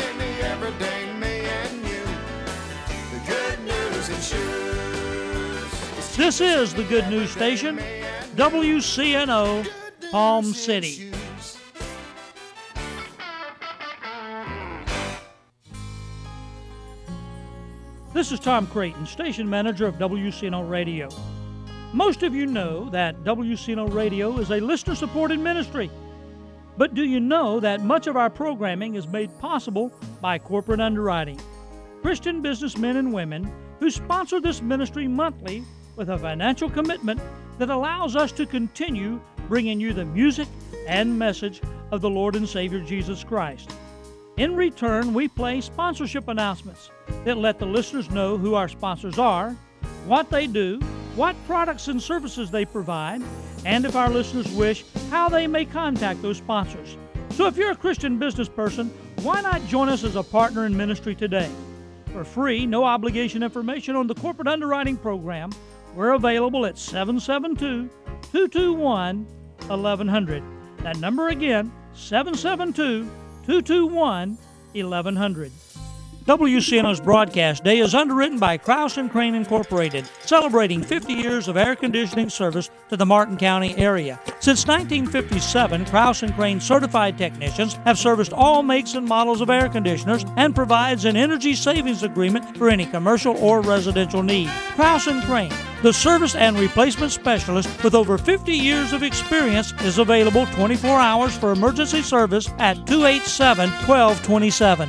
in the everyday me and you. The good news in shoes. This is the Good News Station, WCNO, Palm City. This is Tom Creighton, station manager of WCNO Radio. Most of you know that WCNO Radio is a listener supported ministry. But do you know that much of our programming is made possible by corporate underwriting? Christian businessmen and women who sponsor this ministry monthly with a financial commitment that allows us to continue bringing you the music and message of the Lord and Savior Jesus Christ. In return, we play sponsorship announcements that let the listeners know who our sponsors are, what they do, what products and services they provide, and if our listeners wish, how they may contact those sponsors. So if you're a Christian business person, why not join us as a partner in ministry today? For free, no obligation information on the corporate underwriting program, we're available at 772 221 1100. That number again, 772 221 1100. WCNO's broadcast day is underwritten by Kraus and Crane Incorporated, celebrating 50 years of air conditioning service to the Martin County area. Since 1957, Kraus and Crane certified technicians have serviced all makes and models of air conditioners and provides an energy savings agreement for any commercial or residential need. Kraus and Crane, the service and replacement specialist with over 50 years of experience, is available 24 hours for emergency service at 287 1227.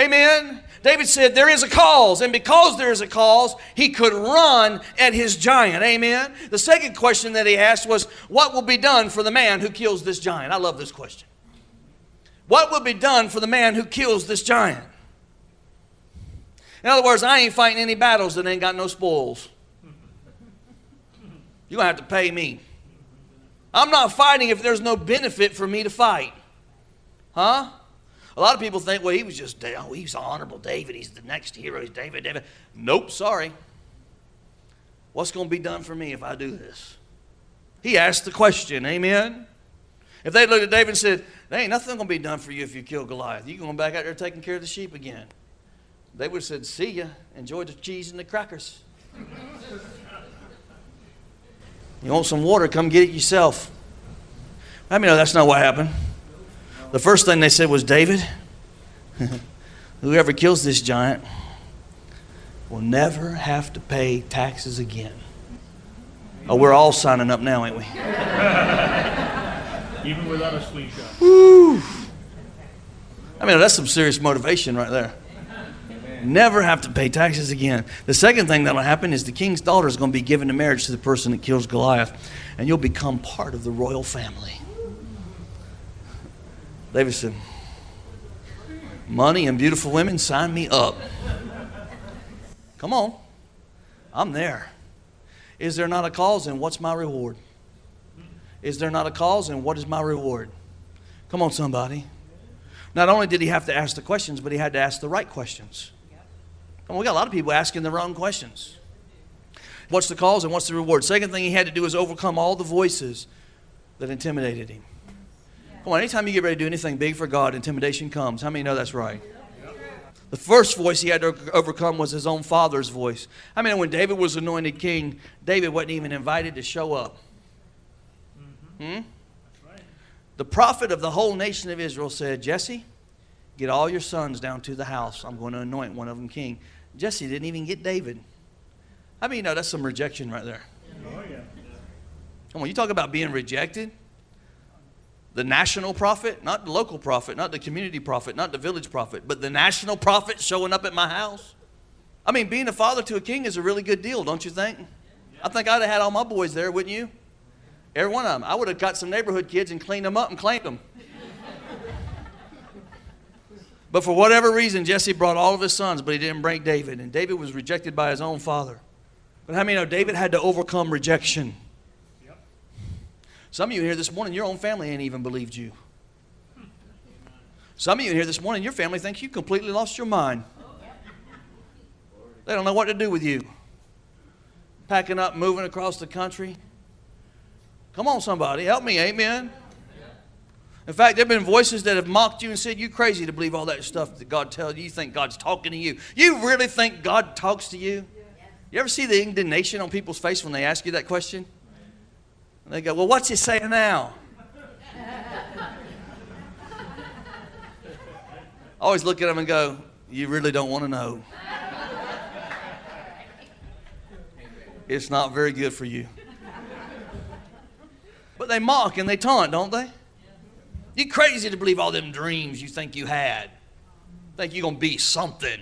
Amen. David said, There is a cause, and because there is a cause, he could run at his giant. Amen. The second question that he asked was, What will be done for the man who kills this giant? I love this question. What will be done for the man who kills this giant? In other words, I ain't fighting any battles that ain't got no spoils. You're going to have to pay me. I'm not fighting if there's no benefit for me to fight. Huh? A lot of people think, well, he was just, oh, he's honorable David. He's the next hero. He's David, David. Nope, sorry. What's going to be done for me if I do this? He asked the question, amen? If they looked at David and said, there ain't nothing going to be done for you if you kill Goliath. You're going back out there taking care of the sheep again. They would have said, see ya. Enjoy the cheese and the crackers. you want some water? Come get it yourself. I mean, no, that's not what happened. The first thing they said was, David, whoever kills this giant will never have to pay taxes again. Oh, we're all signing up now, ain't we? Even without a slingshot. Woo. I mean, that's some serious motivation right there. Never have to pay taxes again. The second thing that'll happen is the king's daughter is going to be given in marriage to the person that kills Goliath, and you'll become part of the royal family. David said, Money and beautiful women, sign me up. Come on. I'm there. Is there not a cause, and what's my reward? Is there not a cause, and what is my reward? Come on, somebody. Not only did he have to ask the questions, but he had to ask the right questions. And we got a lot of people asking the wrong questions. What's the cause and what's the reward? Second thing he had to do is overcome all the voices that intimidated him. Come on, anytime you get ready to do anything big for God, intimidation comes. How many know that's right? The first voice he had to overcome was his own father's voice. I mean, when David was anointed king, David wasn't even invited to show up. Hmm? The prophet of the whole nation of Israel said, Jesse, get all your sons down to the house. I'm going to anoint one of them king. Jesse didn't even get David. I mean, you know, that's some rejection right there. Come on, you talk about being rejected the national prophet, not the local prophet, not the community prophet, not the village prophet, but the national prophet showing up at my house. I mean, being a father to a king is a really good deal, don't you think? I think I'd have had all my boys there, wouldn't you? Every one of them. I would have got some neighborhood kids and cleaned them up and claimed them. But for whatever reason, Jesse brought all of his sons, but he didn't bring David. And David was rejected by his own father. But how many know David had to overcome rejection? Some of you here this morning, your own family ain't even believed you. Some of you here this morning, your family thinks you completely lost your mind. They don't know what to do with you. Packing up, moving across the country. Come on, somebody, help me, amen. In fact, there have been voices that have mocked you and said, You're crazy to believe all that stuff that God tells you. You think God's talking to you. You really think God talks to you? You ever see the indignation on people's face when they ask you that question? And they go, Well, what's he saying now? I always look at them and go, You really don't want to know. It's not very good for you. But they mock and they taunt, don't they? You crazy to believe all them dreams you think you had. Think you're gonna be something.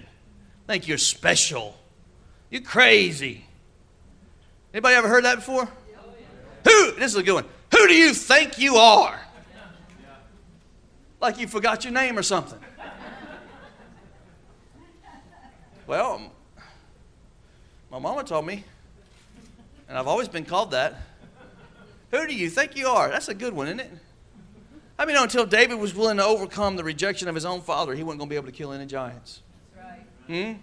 Think you're special. You crazy. Anybody ever heard that before? This is a good one. Who do you think you are? Like you forgot your name or something. Well, my mama told me, and I've always been called that. Who do you think you are? That's a good one, isn't it? I mean, until David was willing to overcome the rejection of his own father, he wasn't going to be able to kill any giants. Hmm?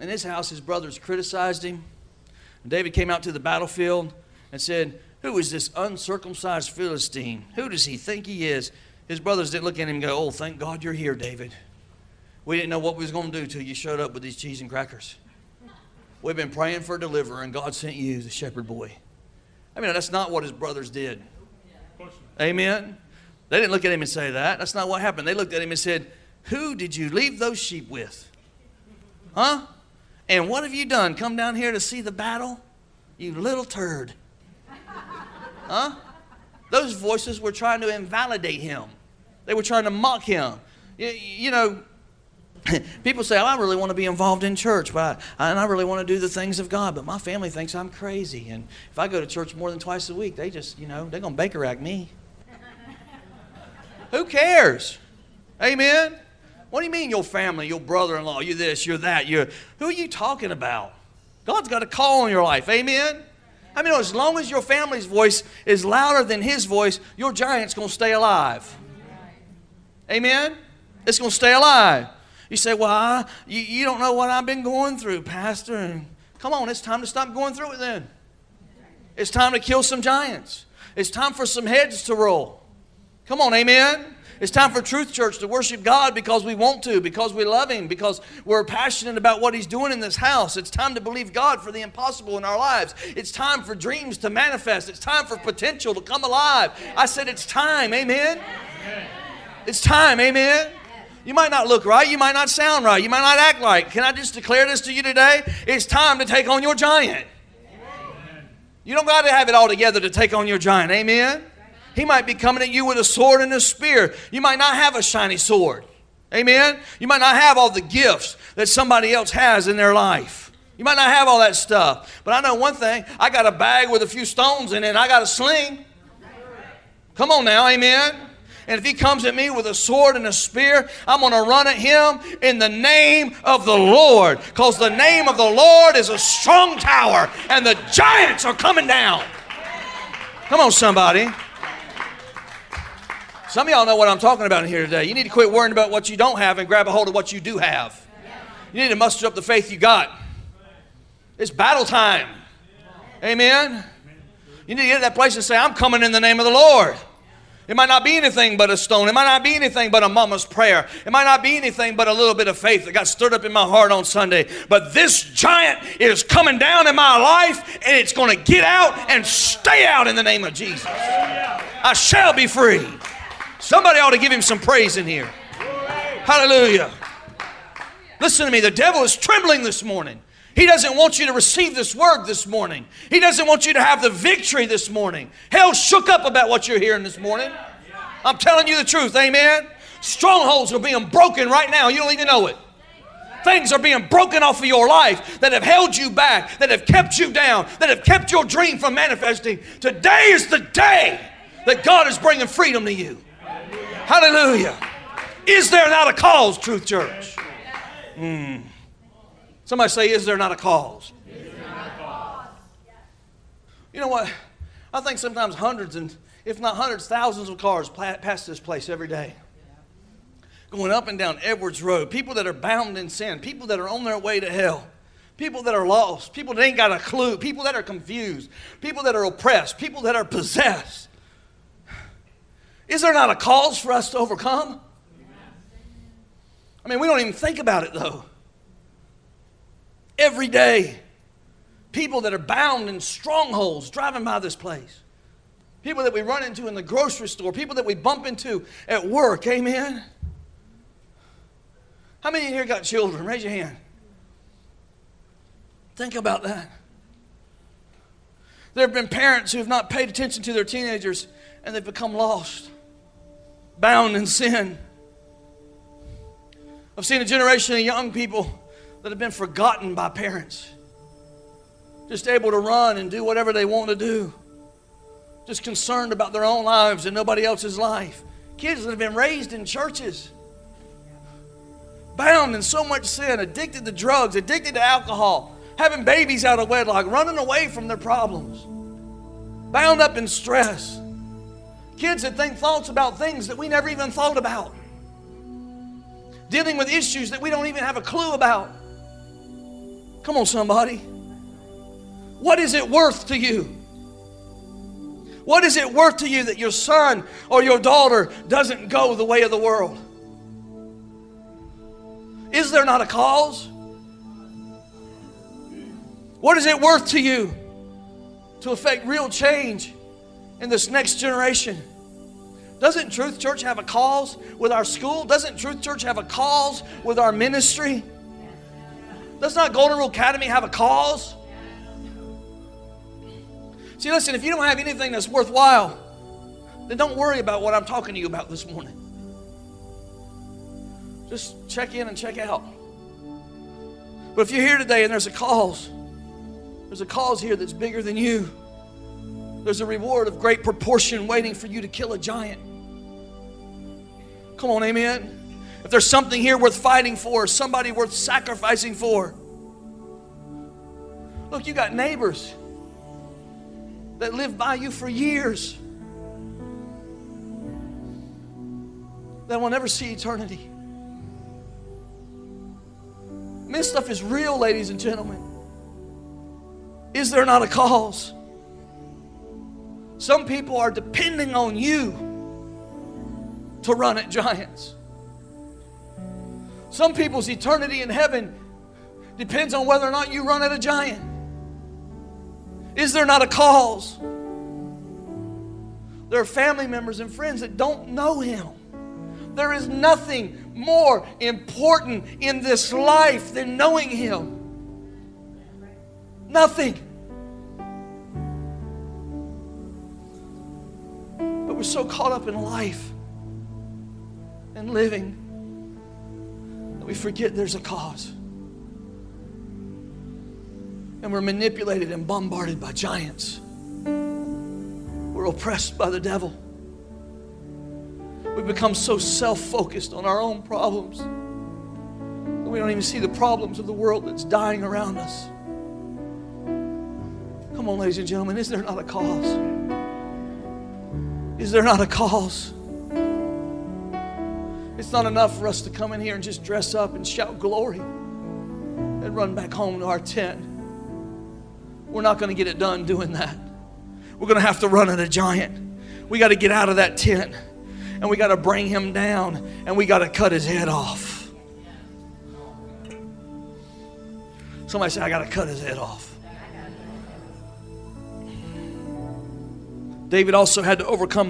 In his house, his brothers criticized him. And David came out to the battlefield and said, Who is this uncircumcised Philistine? Who does he think he is? His brothers didn't look at him and go, Oh, thank God you're here, David. We didn't know what we was going to do till you showed up with these cheese and crackers. We've been praying for a deliverer, and God sent you, the shepherd boy. I mean, that's not what his brothers did. Amen. They didn't look at him and say that. That's not what happened. They looked at him and said, Who did you leave those sheep with? Huh? And what have you done? Come down here to see the battle? You little turd. Huh? Those voices were trying to invalidate him, they were trying to mock him. You, you know, people say, oh, I really want to be involved in church, but I, and I really want to do the things of God, but my family thinks I'm crazy. And if I go to church more than twice a week, they just, you know, they're going to Baker act me. Who cares? Amen? What do you mean your family, your brother-in-law, you this, you're that, you're who are you talking about? God's got a call on your life. Amen? I mean, as long as your family's voice is louder than his voice, your giant's gonna stay alive. Amen? It's gonna stay alive. You say, Well, I, you, you don't know what I've been going through, Pastor. And come on, it's time to stop going through it then. It's time to kill some giants. It's time for some heads to roll. Come on, amen. It's time for Truth Church to worship God because we want to, because we love Him, because we're passionate about what He's doing in this house. It's time to believe God for the impossible in our lives. It's time for dreams to manifest. It's time for potential to come alive. I said it's time, amen. It's time, amen. You might not look right. You might not sound right. You might not act right. Can I just declare this to you today? It's time to take on your giant. You don't got to have it all together to take on your giant. Amen. He might be coming at you with a sword and a spear. You might not have a shiny sword. Amen. You might not have all the gifts that somebody else has in their life. You might not have all that stuff. But I know one thing I got a bag with a few stones in it, I got a sling. Come on now, amen. And if he comes at me with a sword and a spear, I'm going to run at him in the name of the Lord. Because the name of the Lord is a strong tower, and the giants are coming down. Come on, somebody. Some of y'all know what I'm talking about in here today. You need to quit worrying about what you don't have and grab a hold of what you do have. You need to muster up the faith you got. It's battle time. Amen. You need to get to that place and say, I'm coming in the name of the Lord. It might not be anything but a stone. It might not be anything but a mama's prayer. It might not be anything but a little bit of faith that got stirred up in my heart on Sunday. But this giant is coming down in my life and it's going to get out and stay out in the name of Jesus. I shall be free. Somebody ought to give him some praise in here. Hallelujah. Listen to me. The devil is trembling this morning. He doesn't want you to receive this word this morning. He doesn't want you to have the victory this morning. Hell shook up about what you're hearing this morning. I'm telling you the truth. Amen. Strongholds are being broken right now. You don't even know it. Things are being broken off of your life that have held you back, that have kept you down, that have kept your dream from manifesting. Today is the day that God is bringing freedom to you. Hallelujah. Is there not a cause, Truth Church? Mm. Somebody say, Is there not a cause? You know what? I think sometimes hundreds and, if not hundreds, thousands of cars pass this place every day. Going up and down Edwards Road. People that are bound in sin. People that are on their way to hell. People that are lost. People that ain't got a clue. People that are confused. People that are oppressed. People that are possessed. Is there not a cause for us to overcome? I mean, we don't even think about it though. Every day, people that are bound in strongholds driving by this place, people that we run into in the grocery store, people that we bump into at work, amen? How many here got children? Raise your hand. Think about that. There have been parents who have not paid attention to their teenagers and they've become lost, bound in sin. I've seen a generation of young people that have been forgotten by parents, just able to run and do whatever they want to do, just concerned about their own lives and nobody else's life. Kids that have been raised in churches, bound in so much sin, addicted to drugs, addicted to alcohol, having babies out of wedlock, running away from their problems, bound up in stress. Kids that think thoughts about things that we never even thought about dealing with issues that we don't even have a clue about. Come on, somebody. What is it worth to you? What is it worth to you that your son or your daughter doesn't go the way of the world? Is there not a cause? What is it worth to you to affect real change in this next generation? Doesn't Truth Church have a cause with our school? Doesn't Truth Church have a cause with our ministry? Does not Golden Rule Academy have a cause? See, listen, if you don't have anything that's worthwhile, then don't worry about what I'm talking to you about this morning. Just check in and check out. But if you're here today and there's a cause, there's a cause here that's bigger than you. There's a reward of great proportion waiting for you to kill a giant. Come on, amen. If there's something here worth fighting for, somebody worth sacrificing for. Look, you got neighbors that lived by you for years that will never see eternity. This stuff is real, ladies and gentlemen. Is there not a cause? Some people are depending on you to run at giants. Some people's eternity in heaven depends on whether or not you run at a giant. Is there not a cause? There are family members and friends that don't know Him. There is nothing more important in this life than knowing Him. Nothing. But we're so caught up in life and living that we forget there's a cause. And we're manipulated and bombarded by giants. We're oppressed by the devil. We become so self focused on our own problems that we don't even see the problems of the world that's dying around us. Come on, ladies and gentlemen, is there not a cause? Is there not a cause? It's not enough for us to come in here and just dress up and shout glory and run back home to our tent. We're not going to get it done doing that. We're going to have to run at a giant. We got to get out of that tent and we got to bring him down and we got to cut his head off. Somebody say, I got to cut his head off. David also had to overcome